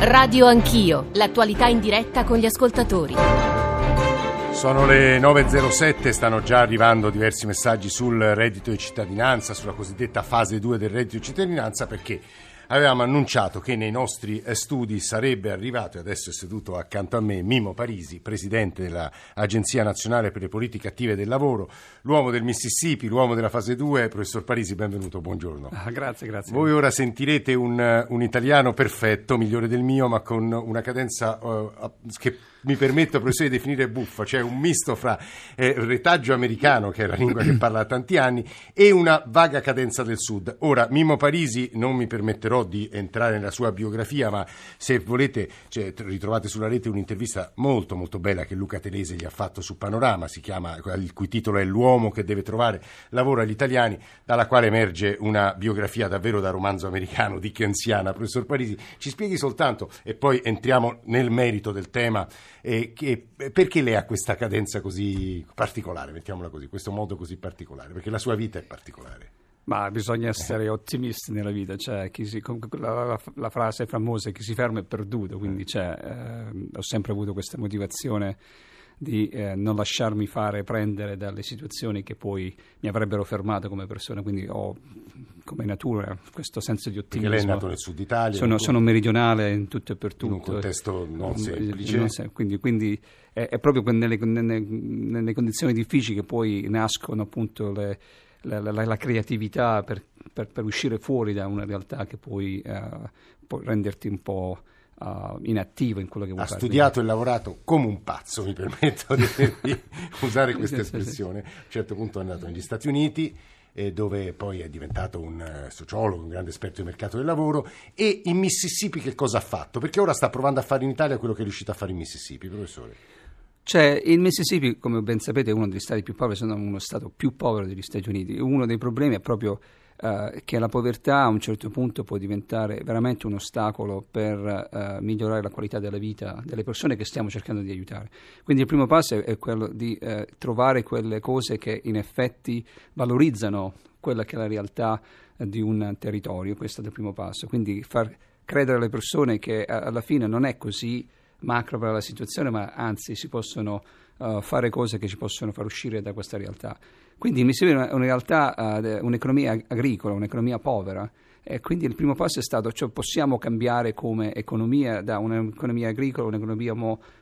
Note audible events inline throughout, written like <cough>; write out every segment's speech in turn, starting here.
Radio Anch'io, l'attualità in diretta con gli ascoltatori. Sono le 9.07, stanno già arrivando diversi messaggi sul reddito di cittadinanza, sulla cosiddetta fase 2 del reddito di cittadinanza, perché avevamo annunciato che nei nostri eh, studi sarebbe arrivato, e adesso è seduto accanto a me, Mimo Parisi, presidente dell'Agenzia Nazionale per le Politiche Attive del Lavoro, l'uomo del Mississippi, l'uomo della fase 2. Professor Parisi, benvenuto, buongiorno. Ah, grazie, grazie. Voi ora sentirete un, un, italiano perfetto, migliore del mio, ma con una cadenza uh, che mi permetto, professore, di definire buffa, cioè un misto fra eh, retaggio americano, che è la lingua che parla da tanti anni, e una vaga cadenza del sud. Ora, Mimo Parisi, non mi permetterò di entrare nella sua biografia, ma se volete cioè, ritrovate sulla rete un'intervista molto molto bella che Luca Telese gli ha fatto su Panorama, si chiama, il cui titolo è L'uomo che deve trovare lavoro agli italiani, dalla quale emerge una biografia davvero da romanzo americano, dickensiana. Professor Parisi, ci spieghi soltanto, e poi entriamo nel merito del tema, eh, che, perché lei ha questa cadenza così particolare, mettiamola così, questo modo così particolare? Perché la sua vita è particolare. Ma bisogna essere ottimisti nella vita, cioè, si, la, la, la, frase famosa chi si ferma è perduto, quindi cioè, eh, ho sempre avuto questa motivazione di eh, non lasciarmi fare prendere dalle situazioni che poi mi avrebbero fermato come persona, quindi ho come natura questo senso di ottimismo. Perché lei è nato nel sud Italia? Sono, sono meridionale in tutto e per tutto. In un contesto non semplice. Non sem- quindi, quindi è, è, proprio nelle, nelle, nelle, condizioni difficili che poi nascono appunto le, la, la, la, creatività per, per, per, uscire fuori da una realtà che poi uh, può renderti un po' uh, inattivo in quello che vuoi ha fare. Ha studiato e lavorato come un pazzo, mi permetto di, di <laughs> usare questa espressione. A un certo punto è andato negli Stati Uniti eh, dove poi è diventato un uh, sociologo, un grande esperto di mercato del lavoro e in Mississippi che cosa ha fatto? Perché ora sta provando a fare in Italia quello che è riuscito a fare in Mississippi, professore. Cioè, il Mississippi, come ben sapete, è uno degli stati più poveri, se non uno stato più povero degli Stati Uniti. Uno dei problemi è proprio eh, che la povertà a un certo punto può diventare veramente un ostacolo per eh, migliorare la qualità della vita delle persone che stiamo cercando di aiutare. Quindi il primo passo è, è quello di eh, trovare quelle cose che in effetti valorizzano quella che è la realtà eh, di un territorio, questo è il primo passo. Quindi far credere alle persone che alla fine non è così macro per la situazione, ma anzi si possono uh, fare cose che ci possono far uscire da questa realtà. Quindi mi sembra una realtà, uh, un'economia agricola, un'economia povera. E quindi il primo passo è stato, cioè possiamo cambiare come economia da un'economia agricola a un'economia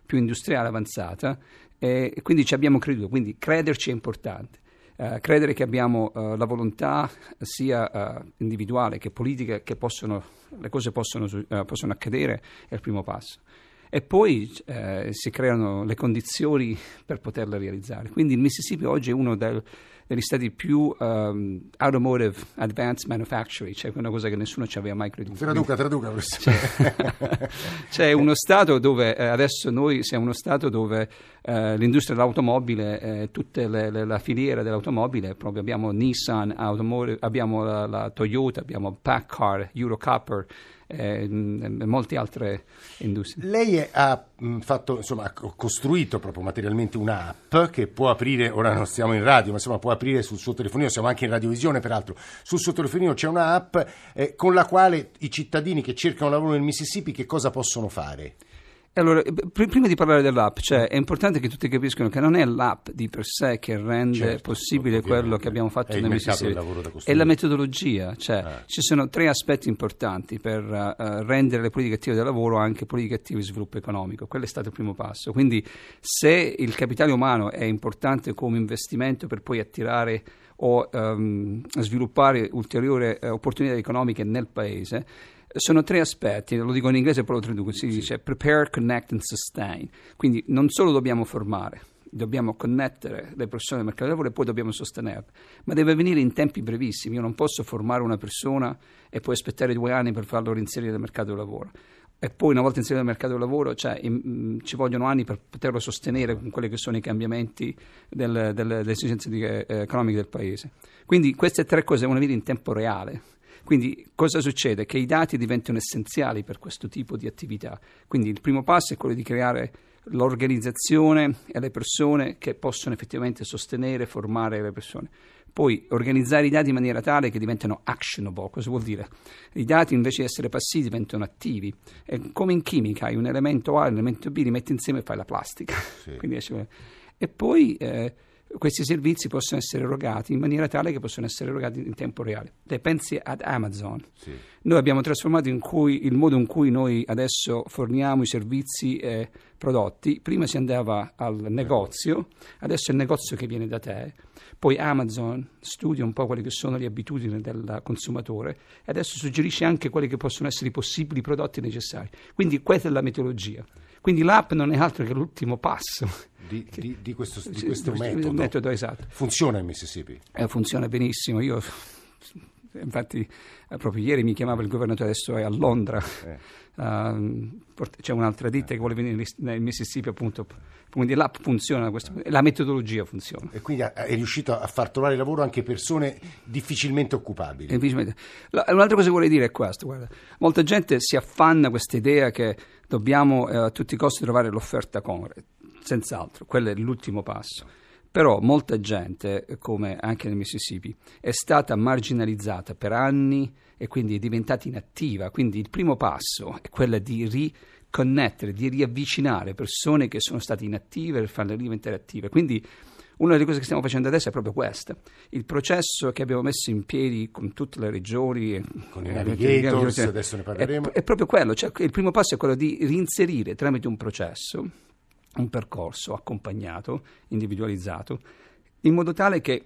più industriale avanzata e quindi ci abbiamo creduto, quindi crederci è importante. Uh, credere che abbiamo uh, la volontà sia uh, individuale che politica che possono, le cose possono, possono accadere è il primo passo e poi eh, si creano le condizioni per poterla realizzare. Quindi il Mississippi oggi è uno del, degli stati più um, automotive advanced manufacturing, cioè una cosa che nessuno ci aveva mai creduto. Traduca, traduca. C'è, <laughs> c'è uno stato dove eh, adesso noi siamo uno stato dove eh, l'industria dell'automobile, eh, tutta la filiera dell'automobile, proprio abbiamo Nissan, abbiamo la, la Toyota, abbiamo Packard, Eurocopper, eh, molte altre industrie. Lei ha, fatto, insomma, ha costruito proprio materialmente un'app che può aprire, ora non stiamo in radio, ma insomma può aprire sul suo telefonino, siamo anche in radiovisione peraltro, sul suo telefonino c'è un'app eh, con la quale i cittadini che cercano lavoro nel Mississippi che cosa possono fare? Allora, prima di parlare dell'app, cioè, è importante che tutti capiscano che non è l'app di per sé che rende certo, possibile quello che abbiamo fatto nel Mississippi, è la metodologia. Cioè, ah. Ci sono tre aspetti importanti per uh, rendere le politiche attive del lavoro anche politiche attive di sviluppo economico. Quello è stato il primo passo. Quindi, se il capitale umano è importante come investimento per poi attirare o um, sviluppare ulteriori uh, opportunità economiche nel paese, sono tre aspetti, lo dico in inglese e poi lo traduco, si dice prepare, connect and sustain. Quindi non solo dobbiamo formare, dobbiamo connettere le persone al mercato del lavoro e poi dobbiamo sostenerle, ma deve avvenire in tempi brevissimi. Io non posso formare una persona e poi aspettare due anni per farlo reinserire nel mercato del lavoro. E poi una volta inserito nel mercato del lavoro cioè, in, mm, ci vogliono anni per poterlo sostenere con quelli che sono i cambiamenti del, del, delle esigenze di, eh, economiche del paese. Quindi queste tre cose devono venire in tempo reale quindi cosa succede? Che i dati diventano essenziali per questo tipo di attività. Quindi il primo passo è quello di creare l'organizzazione e le persone che possono effettivamente sostenere e formare le persone. poi organizzare i dati in maniera tale che diventano actionable, cosa vuol dire? I dati invece di essere passivi diventano attivi, è come in chimica, hai un elemento A e un elemento B, li metti insieme e fai la plastica. Sì. <laughs> e poi eh, questi servizi possono essere erogati in maniera tale che possono essere erogati in tempo reale. Te pensi ad Amazon. Sì. Noi abbiamo trasformato in cui, il modo in cui noi adesso forniamo i servizi e prodotti. Prima si andava al negozio, adesso è il negozio che viene da te. Poi Amazon studia un po' quelle che sono le abitudini del consumatore e adesso suggerisce anche quelli che possono essere i possibili prodotti necessari. Quindi questa è la metodologia. Quindi l'app non è altro che l'ultimo passo. Di, di, di questo, di questo metodo. metodo esatto. Funziona in Mississippi? Eh, funziona benissimo. Io <laughs> infatti eh, proprio ieri mi chiamava il governatore, adesso è a Londra. Eh. <laughs> Uh, c'è un'altra ditta che vuole venire nel Mississippi appunto quindi l'app funziona questo, la metodologia funziona e quindi è riuscito a far trovare lavoro anche persone difficilmente occupabili un'altra cosa che vorrei dire è questo guarda. molta gente si affanna questa idea che dobbiamo eh, a tutti i costi trovare l'offerta congrua senz'altro quello è l'ultimo passo però molta gente, come anche nel Mississippi, è stata marginalizzata per anni e quindi è diventata inattiva. Quindi il primo passo è quello di riconnettere, di riavvicinare persone che sono state inattive e farle diventare attive. Quindi una delle cose che stiamo facendo adesso è proprio questa. Il processo che abbiamo messo in piedi con tutte le regioni, con i navigators, adesso ne parleremo. È, è proprio quello, cioè il primo passo è quello di reinserire tramite un processo un percorso accompagnato, individualizzato, in modo tale che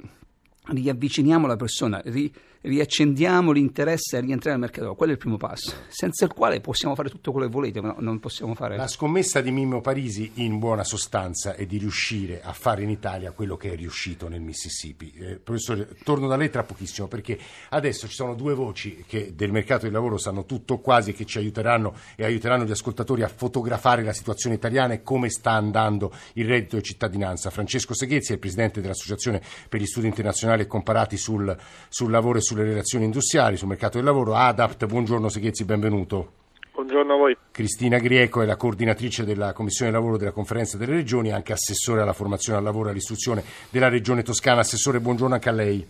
riavviciniamo la persona, ri, riaccendiamo l'interesse a rientrare nel mercato. Quello è il primo passo, senza il quale possiamo fare tutto quello che volete, ma non possiamo fare. La scommessa di Mimmo Parisi, in buona sostanza, è di riuscire a fare in Italia quello che è riuscito nel Mississippi. Eh, professore, torno da lei tra pochissimo, perché adesso ci sono due voci che del mercato del lavoro sanno tutto quasi, che ci aiuteranno e aiuteranno gli ascoltatori a fotografare la situazione italiana e come sta andando il reddito di cittadinanza. Francesco Seghezzi è il presidente dell'Associazione per gli Studi Internazionali e Comparati sul, sul Lavoro e sulle relazioni industriali, sul mercato del lavoro. ADAPT, buongiorno Seghezzi, benvenuto. Buongiorno a voi. Cristina Grieco è la coordinatrice della Commissione lavoro della Conferenza delle Regioni, anche assessore alla formazione al lavoro e all'istruzione della Regione Toscana. Assessore, buongiorno anche a lei.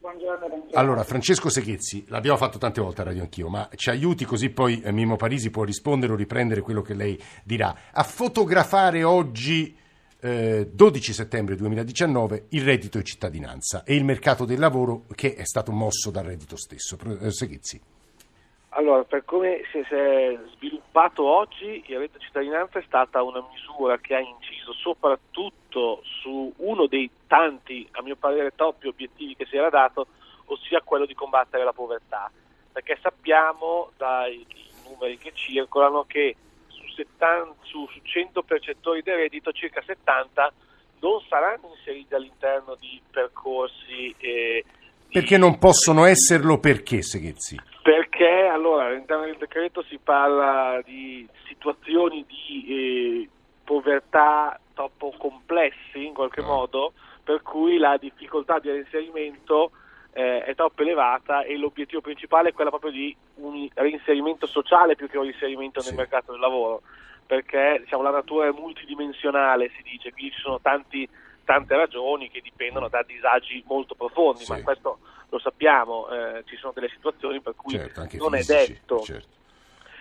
Buongiorno, Allora, Francesco Seghezzi, l'abbiamo fatto tante volte a Radio Anch'io, ma ci aiuti così poi eh, Mimmo Parisi può rispondere o riprendere quello che lei dirà. A fotografare oggi eh, 12 settembre 2019 il reddito di cittadinanza e il mercato del lavoro che è stato mosso dal reddito stesso. Eh, Seghizzi. Allora, per come si è sviluppato oggi, il reddito di cittadinanza è stata una misura che ha inciso soprattutto su uno dei tanti, a mio parere, troppi obiettivi che si era dato, ossia quello di combattere la povertà. Perché sappiamo dai numeri che circolano che 70, su, su 100 percettori del reddito, circa 70 non saranno inseriti all'interno di percorsi. Eh, perché non possono esserlo perché, Seghezzi? Perché allora all'interno del decreto si parla di situazioni di eh, povertà troppo complessi in qualche no. modo, per cui la difficoltà di reinserimento eh, è troppo elevata e l'obiettivo principale è quello proprio di un reinserimento sociale più che un reinserimento sì. nel mercato del lavoro, perché diciamo, la natura è multidimensionale, si dice, quindi ci sono tanti, tante ragioni che dipendono da disagi molto profondi, sì. ma questo lo sappiamo, eh, ci sono delle situazioni per cui certo, non fisici, è detto. Certo.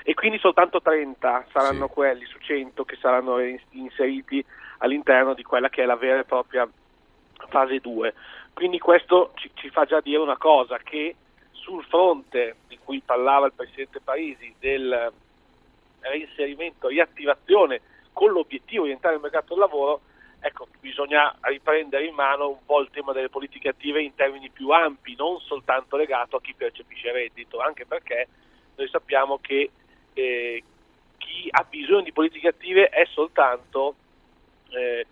E quindi soltanto 30 saranno sì. quelli su 100 che saranno inseriti all'interno di quella che è la vera e propria fase 2. Quindi questo ci, ci, fa già dire una cosa, che sul fronte di cui parlava il Presidente Parisi del reinserimento, riattivazione con l'obiettivo di entrare nel mercato del lavoro, ecco, bisogna riprendere in mano un po' il tema delle politiche attive in termini più ampi, non soltanto legato a chi percepisce reddito, anche perché noi sappiamo che eh, chi ha bisogno di politiche attive è soltanto eh,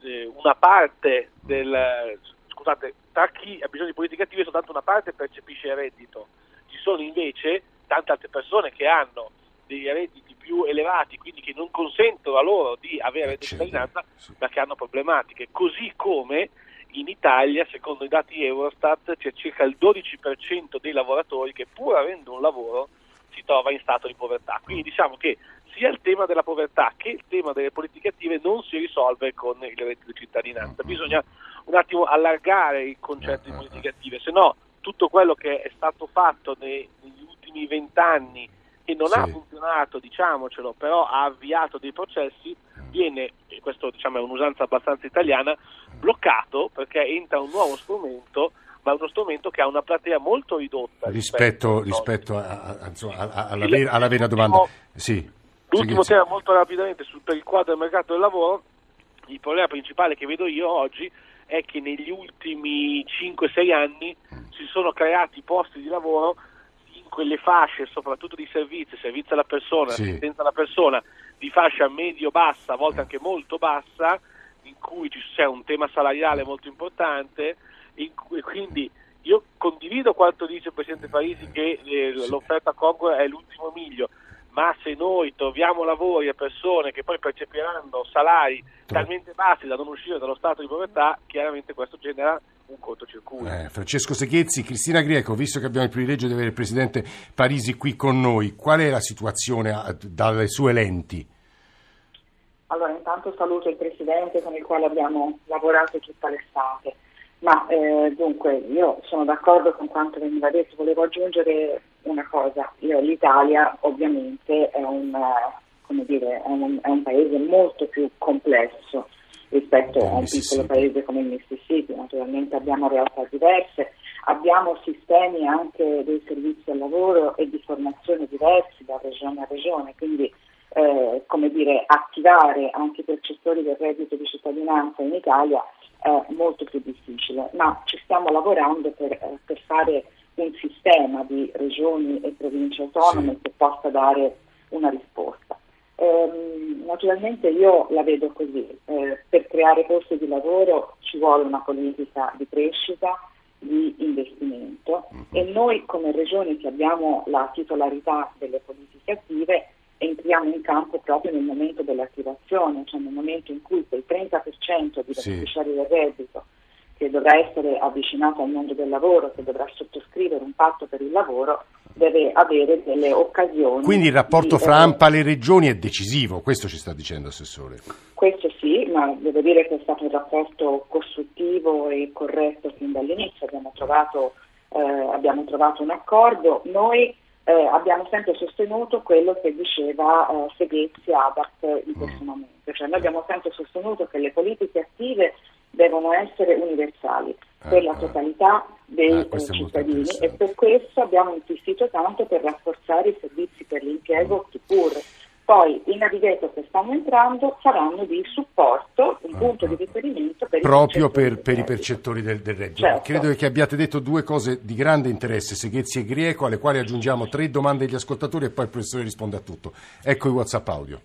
eh una parte del, scusate, tra chi ha bisogno di politiche attive soltanto una parte percepisce il reddito, ci sono invece tante altre persone che hanno dei redditi più elevati, quindi che non consentono a loro di avere reddito di cittadinanza, ma che hanno problematiche, così come in Italia, secondo i dati Eurostat, c'è circa il 12% dei lavoratori che pur avendo un lavoro si trova in stato di povertà. Quindi diciamo che sia il tema della povertà che il tema delle politiche attive non si risolve con il reddito di cittadinanza. Bisogna un attimo allargare il concetto di politiche attive, se no tutto quello che è stato fatto nei, negli ultimi vent'anni che non sì. ha funzionato, diciamocelo, però ha avviato dei processi, viene, e questo diciamo, è un'usanza abbastanza italiana, bloccato perché entra un nuovo strumento ma è uno strumento che ha una platea molto ridotta rispetto, rispetto, rispetto a, a, insomma, alla, vera, alla, vera, domanda. Sì. L'ultimo sì, tema molto rapidamente sul, per il quadro del mercato del lavoro, il problema principale che vedo io oggi è che negli ultimi 5-6 anni si sono creati posti di lavoro in quelle fasce, soprattutto di servizi, servizio alla persona, sì. assistenza alla persona, di fascia medio-bassa, a volte anche molto bassa, in cui c'è un tema salariale molto importante cui, quindi io condivido quanto dice il Presidente Parisi che eh, l'offerta congrua è l'ultimo miglio, ma se noi troviamo lavori a persone che poi percepiranno salari talmente bassi da non uscire dallo stato di povertà, chiaramente questo genera un cortocircuito. Eh, Francesco Sechezzi, Cristina Grieco, visto che abbiamo il privilegio di avere il Presidente Parisi qui con noi, qual è la situazione dalle sue lenti? Allora, intanto saluto il Presidente con il quale abbiamo lavorato tutta l'estate. Ma eh, dunque io sono d'accordo con quanto veniva detto, volevo aggiungere una cosa, io, l'Italia ovviamente è un, eh, dire, è, un, è un, paese molto più complesso rispetto a un piccolo paese come il Mississippi, naturalmente abbiamo realtà diverse, abbiamo sistemi anche dei servizi al lavoro e di formazione diversi da regione a regione, quindi eh, come dire, attivare anche i percettori del reddito di cittadinanza in Italia è molto più difficile, ma ci stiamo lavorando per, eh, per fare un sistema di regioni e province autonome sì. che possa dare una risposta. Eh, naturalmente io la vedo così, eh, per creare posti di lavoro ci vuole una politica di crescita, di investimento uh-huh. e noi come regioni che abbiamo la titolarità delle politiche attive entriamo in campo proprio nel momento dell'attivazione, cioè nel momento in cui quel 30% di beneficiari sì. del reddito che dovrà essere avvicinato al mondo del lavoro, che dovrà sottoscrivere un patto per il lavoro, deve avere delle occasioni. Quindi il rapporto fra AMPA e le regioni è decisivo, questo ci sta dicendo Assessore. Questo sì, ma devo dire che è stato un rapporto costruttivo e corretto fin dall'inizio, abbiamo trovato, eh, abbiamo trovato un accordo. Noi eh, abbiamo sempre sostenuto quello che diceva eh, Seghezzi Adapt in questo mm. momento, cioè noi abbiamo sempre sostenuto che le politiche attive devono essere universali ah, per la ah. totalità dei ah, eh, cittadini e per questo abbiamo insistito tanto per rafforzare i servizi per l'impiego mm. pur poi i navigator che stanno entrando saranno di supporto, un punto di riferimento per proprio per, per, i percettori del, del reddito. Certo. Credo che abbiate detto due cose di grande interesse, Seghezzi e Grieco, alle quali aggiungiamo tre domande agli ascoltatori e poi il professore risponde a tutto. Ecco i WhatsApp audio.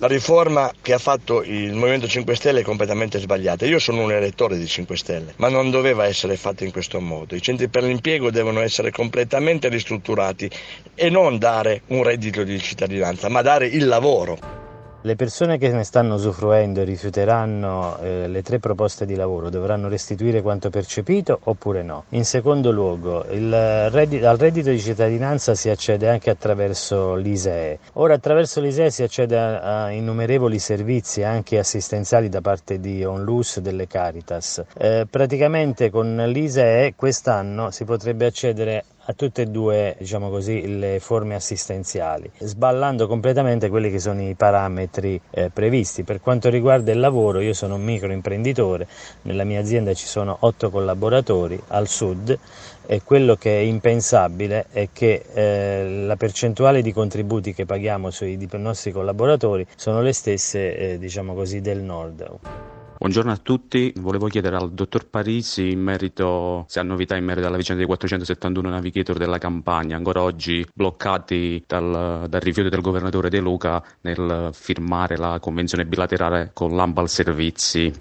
La riforma che ha fatto il Movimento 5 Stelle è completamente sbagliata. Io sono un elettore di 5 Stelle, ma non doveva essere fatta in questo modo. I centri per l'impiego devono essere completamente ristrutturati e non dare un reddito di cittadinanza, ma dare il lavoro. Le persone che ne stanno usufruendo e rifiuteranno eh, le tre proposte di lavoro dovranno restituire quanto percepito oppure no? In secondo luogo, reddito, al reddito di cittadinanza si accede anche attraverso l'ISEE. Ora attraverso l'ISEE si accede a, a innumerevoli servizi anche assistenziali da parte di Onlus delle Caritas. Eh, praticamente con l'ISEE quest'anno si potrebbe accedere a tutte e due diciamo così, le forme assistenziali, sballando completamente quelli che sono i parametri eh, previsti. Per quanto riguarda il lavoro, io sono un microimprenditore, nella mia azienda ci sono otto collaboratori al sud e quello che è impensabile è che eh, la percentuale di contributi che paghiamo sui nostri collaboratori sono le stesse eh, diciamo così, del nord. Buongiorno a tutti, volevo chiedere al dottor Parisi in merito, se ha novità in merito alla vicenda dei 471 navigator della campagna, ancora oggi bloccati dal, dal rifiuto del governatore De Luca nel firmare la convenzione bilaterale con l'Ambal Servizi.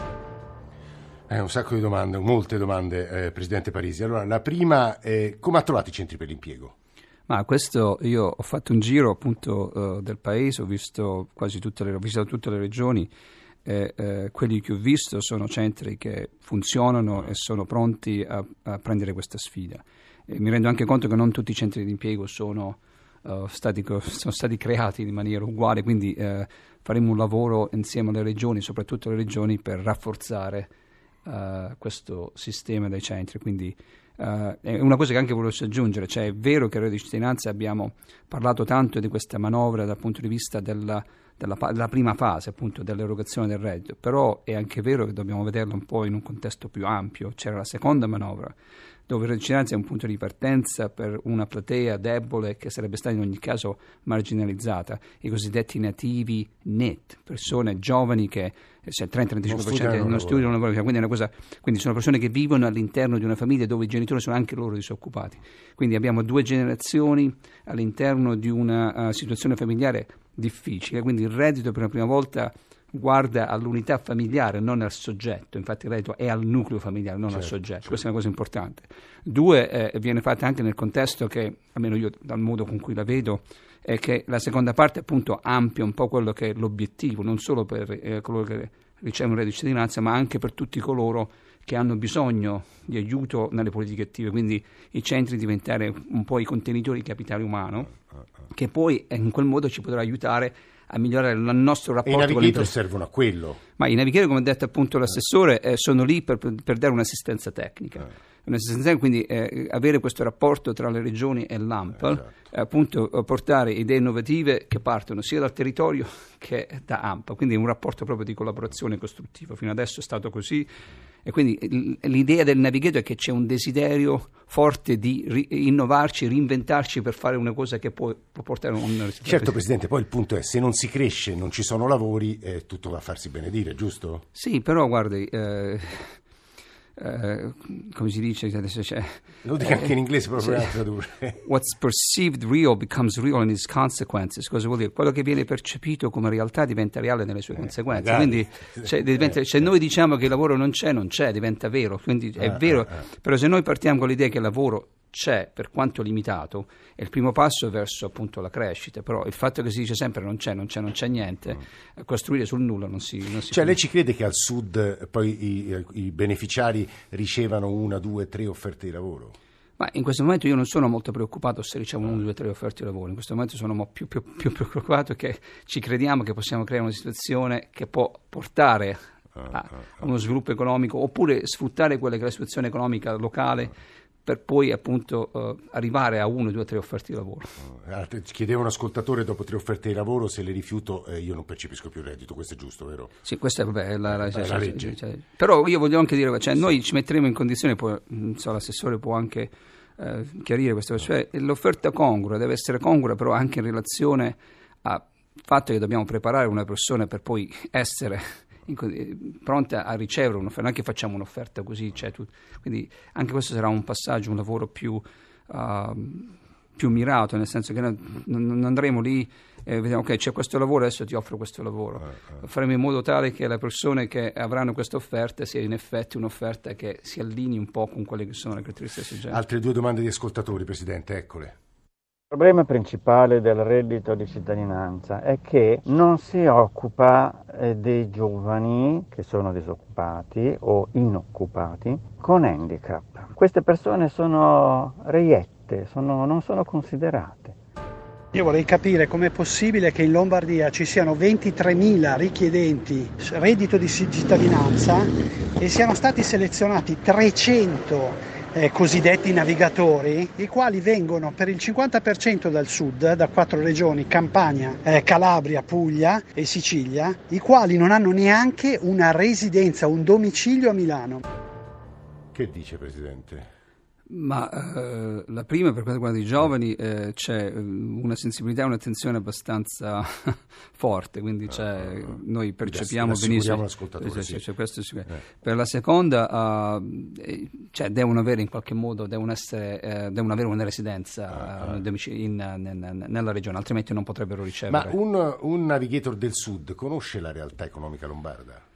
Eh, un sacco di domande, molte domande, eh, Presidente Parisi. Allora, la prima è come ha trovato i centri per l'impiego? Ma questo io ho fatto un giro appunto uh, del paese, ho visto quasi tutte le, ho visitato tutte le regioni e eh, quelli che ho visto sono centri che funzionano e sono pronti a, a prendere questa sfida. E mi rendo anche conto che non tutti i centri di impiego sono uh, stati, <laughs> sono stati creati in maniera uguale, quindi uh, faremo un lavoro insieme alle regioni, soprattutto alle regioni, per rafforzare uh, questo sistema dei centri. Quindi è una cosa che anche volevo aggiungere, cioè è vero che a Radio di Cittadinanza abbiamo parlato tanto di questa manovra dal punto di vista della della, della, prima fase appunto dell'erogazione del reddito, però è anche vero che dobbiamo vederlo un po' in un contesto più ampio, c'era la seconda manovra dove il reddito è un punto di partenza per una platea debole che sarebbe stata in ogni caso marginalizzata, i cosiddetti nativi net, persone giovani che cioè 30-35% non studiano, non lavorano, quindi, cosa, quindi sono persone che vivono all'interno di una famiglia dove i genitori sono anche loro disoccupati. Quindi abbiamo due generazioni all'interno di una uh, situazione familiare difficile, quindi il reddito per la prima volta guarda all'unità familiare, non al soggetto, infatti il reddito è al nucleo familiare, non certo, al soggetto, certo. questa è una cosa importante. Due, eh, viene fatta anche nel contesto che, almeno io dal modo con cui la vedo, è che la seconda parte appunto ampia un po' quello che è l'obiettivo, non solo per eh, coloro che ricevono il reddito di cittadinanza, ma anche per tutti coloro che hanno bisogno di aiuto nelle politiche attive, quindi i centri diventare un po' i contenitori di capitale umano, che poi in quel modo ci potrà aiutare a migliorare il nostro rapporto e i navigator servono a quello. Ma i navigator, come ha detto appunto l'assessore, eh, sono lì per, per, dare un'assistenza tecnica. Eh. Un'assistenza tecnica, quindi eh, avere questo rapporto tra le regioni e l'AMPAL, eh, certo. appunto eh, portare idee innovative che partono sia dal territorio <laughs> che da AMPA, quindi un rapporto proprio di collaborazione costruttiva. Fino adesso è stato così e quindi l'idea del navigator è che c'è un desiderio forte di ri- innovarci, reinventarci per fare una cosa che può, può portare a un risultato. Certo, Presidente, poi il punto è se non si cresce, non ci sono lavori, eh, tutto va a farsi benedire, giusto? Sì, però guardi... Eh, Uh, come si dice adesso c'è? Lo dico anche in inglese proprio per tradurre. <laughs> What's perceived real becomes real in its consequences. Cosa vuol dire? quello che viene percepito come realtà diventa reale nelle sue eh, conseguenze. quindi cioè, diventa, se noi diciamo che il lavoro non c'è non c'è diventa vero. Quindi è eh, vero. eh, eh. però se noi partiamo con l'idea che il lavoro c'è, per quanto limitato, è il primo passo verso appunto la crescita, però il fatto che si dice sempre non c'è, non c'è, non c'è niente, mm. costruire sul nulla non si... Non si cioè lei ci crede che al sud eh, poi i, i beneficiari ricevano una, due, tre offerte di lavoro? Ma in questo momento io non sono molto preoccupato se ricevono una, due, tre offerte di lavoro, in questo momento sono più, più, più preoccupato che ci crediamo che possiamo creare una situazione che può portare a, ah, ah, a uno sviluppo economico oppure sfruttare quella che è la situazione economica locale per poi appunto uh, arrivare a uno, due, tre offerte di lavoro. Uh, chiedeva un ascoltatore dopo tre offerte di lavoro se le rifiuto eh, io non percepisco più reddito, questo è giusto, vero? Sì, questa è vabbè, la, la, la, la legge. Cioè, però io voglio anche dire, cioè, noi ci metteremo in condizione, poi so, l'assessore può anche eh, chiarire questo, cioè l'offerta congrua deve essere congrua però anche in relazione al fatto che dobbiamo preparare una persona per poi essere pronta a ricevere un'offerta, non è che facciamo un'offerta così, cioè tu, quindi anche questo sarà un passaggio, un lavoro più, uh, più mirato, nel senso che noi non andremo lì e vediamo ok c'è questo lavoro, adesso ti offro questo lavoro. Eh, eh. Faremo in modo tale che le persone che avranno questa offerta sia in effetti un'offerta che si allinei un po' con quelle che sono le caratteristiche soggettive. Altre due domande di ascoltatori, Presidente, eccole. Il problema principale del reddito di cittadinanza è che non si occupa eh, dei giovani che sono disoccupati o inoccupati con handicap. Queste persone sono reiette, sono, non sono considerate. Io vorrei capire com'è possibile che in Lombardia ci siano 23.000 richiedenti reddito di cittadinanza e siano stati selezionati 300 eh, cosiddetti navigatori, i quali vengono per il 50% dal sud, da quattro regioni, Campania, eh, Calabria, Puglia e Sicilia, i quali non hanno neanche una residenza, un domicilio a Milano. Che dice Presidente? Ma eh, la prima, per quanto riguarda i giovani, eh, c'è eh, una sensibilità e un'attenzione abbastanza <laughs> forte, quindi cioè, noi percepiamo benissimo. L'ascoltatore, sì. cioè, sì. Per la seconda, uh, cioè, devono avere in qualche modo, devono, essere, eh, devono avere una residenza ah. In, in, nella regione, altrimenti non potrebbero ricevere. Ma un, un navigator del sud conosce la realtà economica lombarda?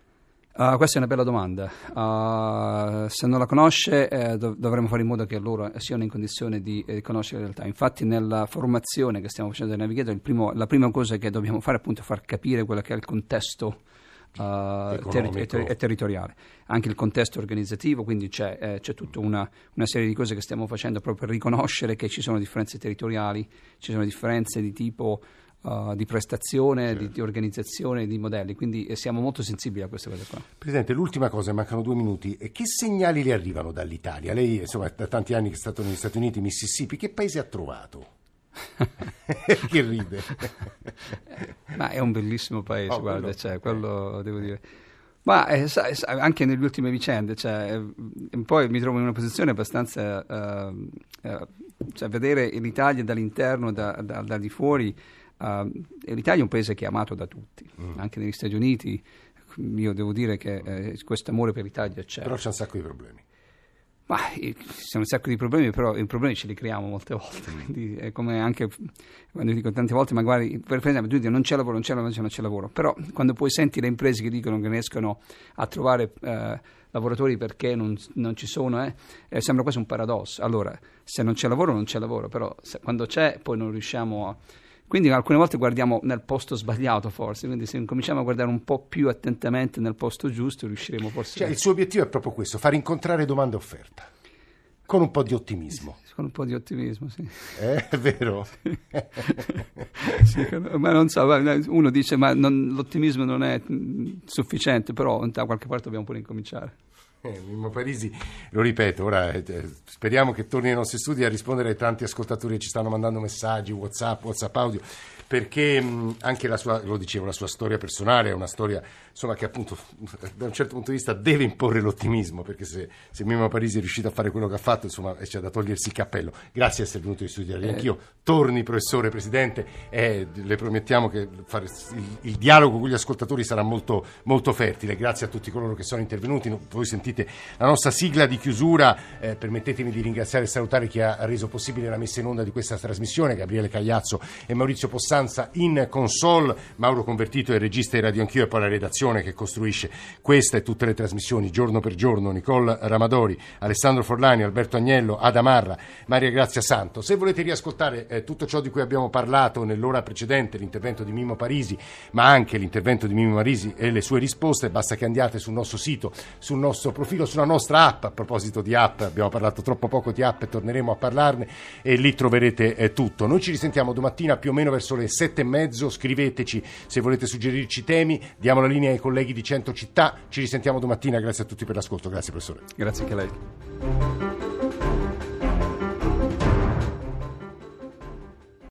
Uh, questa è una bella domanda. Uh, se non la conosce, eh, dov- dovremmo fare in modo che loro siano in condizione di eh, conoscere la realtà. Infatti, nella formazione che stiamo facendo del Navigator, primo, la prima cosa che dobbiamo fare è appunto far capire quello che è il contesto uh, ter- ter- e territoriale. Anche il contesto organizzativo, quindi c'è, eh, c'è tutta una, una, serie di cose che stiamo facendo proprio per riconoscere che ci sono differenze territoriali, ci sono differenze di tipo Uh, di prestazione, certo. di, di, organizzazione, di modelli, quindi eh, siamo molto sensibili a queste cose qua. Presidente, l'ultima cosa, mancano due minuti, che segnali le arrivano dall'Italia? Lei, insomma, da tanti anni che è stato negli Stati Uniti, Mississippi, che paese ha trovato? <laughs> che ride. <laughs> Ma è un bellissimo paese, oh, guarda, quello, cioè, quello devo dire. Ma eh, sai, sai, anche nelle ultime vicende, cioè, eh, poi mi trovo in una posizione abbastanza... Uh, cioè, vedere l'Italia dall'interno, da, da, da di fuori, Uh, L'Italia è un paese che è amato da tutti, mm. anche negli Stati Uniti. Io devo dire che eh, questo amore per l'Italia c'è. Però c'è un sacco di problemi. Ma ci sono un sacco di problemi, però i problemi ce li creiamo molte volte. Mm. Quindi è come anche quando dico tante volte, magari per esempio, tu dici non c'è lavoro, non c'è lavoro, non c'è lavoro. Però quando poi senti le imprese che dicono che riescono a trovare eh, lavoratori perché non, non ci sono, eh, eh, sembra quasi un paradosso. Allora, se non c'è lavoro, non c'è lavoro, però se, quando c'è, poi non riusciamo a quindi alcune volte guardiamo nel posto sbagliato forse, quindi se cominciamo a guardare un po' più attentamente nel posto giusto riusciremo forse... Cioè, il suo obiettivo è proprio questo, far incontrare domanda e offerta, con un po' di ottimismo. Con un po' di ottimismo, sì. Eh, è vero. <laughs> sì, ma non so, uno dice ma non, l'ottimismo non è sufficiente, però da qualche parte dobbiamo pure incominciare. <laughs> Eh, Mimmo Parisi, lo ripeto, ora eh, eh, speriamo che torni ai nostri studi a rispondere ai tanti ascoltatori che ci stanno mandando messaggi, Whatsapp, Whatsapp audio, perché mh, anche la sua, lo dicevo, la sua storia personale è una storia insomma, che appunto da un certo punto di vista deve imporre l'ottimismo, perché se, se Mimmo Parisi è riuscito a fare quello che ha fatto, insomma, c'è da togliersi il cappello. Grazie di essere venuto in studio, eh. anch'io. Torni, professore, presidente, e le promettiamo che fare, il, il, dialogo con gli ascoltatori sarà molto, molto fertile. Grazie a tutti coloro che sono intervenuti. Voi sentite la nostra sigla di chiusura. Eh, permettetemi di ringraziare e salutare chi ha reso possibile la messa in onda di questa trasmissione, Gabriele Cagliazzo e Maurizio Possanza in console, Mauro Convertito il regista di Radio Anch'io e poi la redazione che costruisce questa e tutte le trasmissioni giorno per giorno, Nicole Ramadori, Alessandro Forlani, Alberto Agnello, Adamarra, Maria Grazia Santo. Se volete riascoltare eh, tutto ciò di cui abbiamo parlato nell'ora precedente, l'intervento di Mimmo Parisi, ma anche l'intervento di Mimmo Parisi e le sue risposte, basta che andiate sul nostro sito, sul nostro profilo sulla nostra app. A proposito di app, abbiamo parlato troppo poco di app e torneremo a parlarne e lì troverete eh, tutto. Noi ci risentiamo domattina più o meno verso le sette e mezzo. Scriveteci se volete suggerirci temi. Diamo la linea ai colleghi di Cento Città. Ci risentiamo domattina. Grazie a tutti per l'ascolto. Grazie professore. Grazie anche a lei.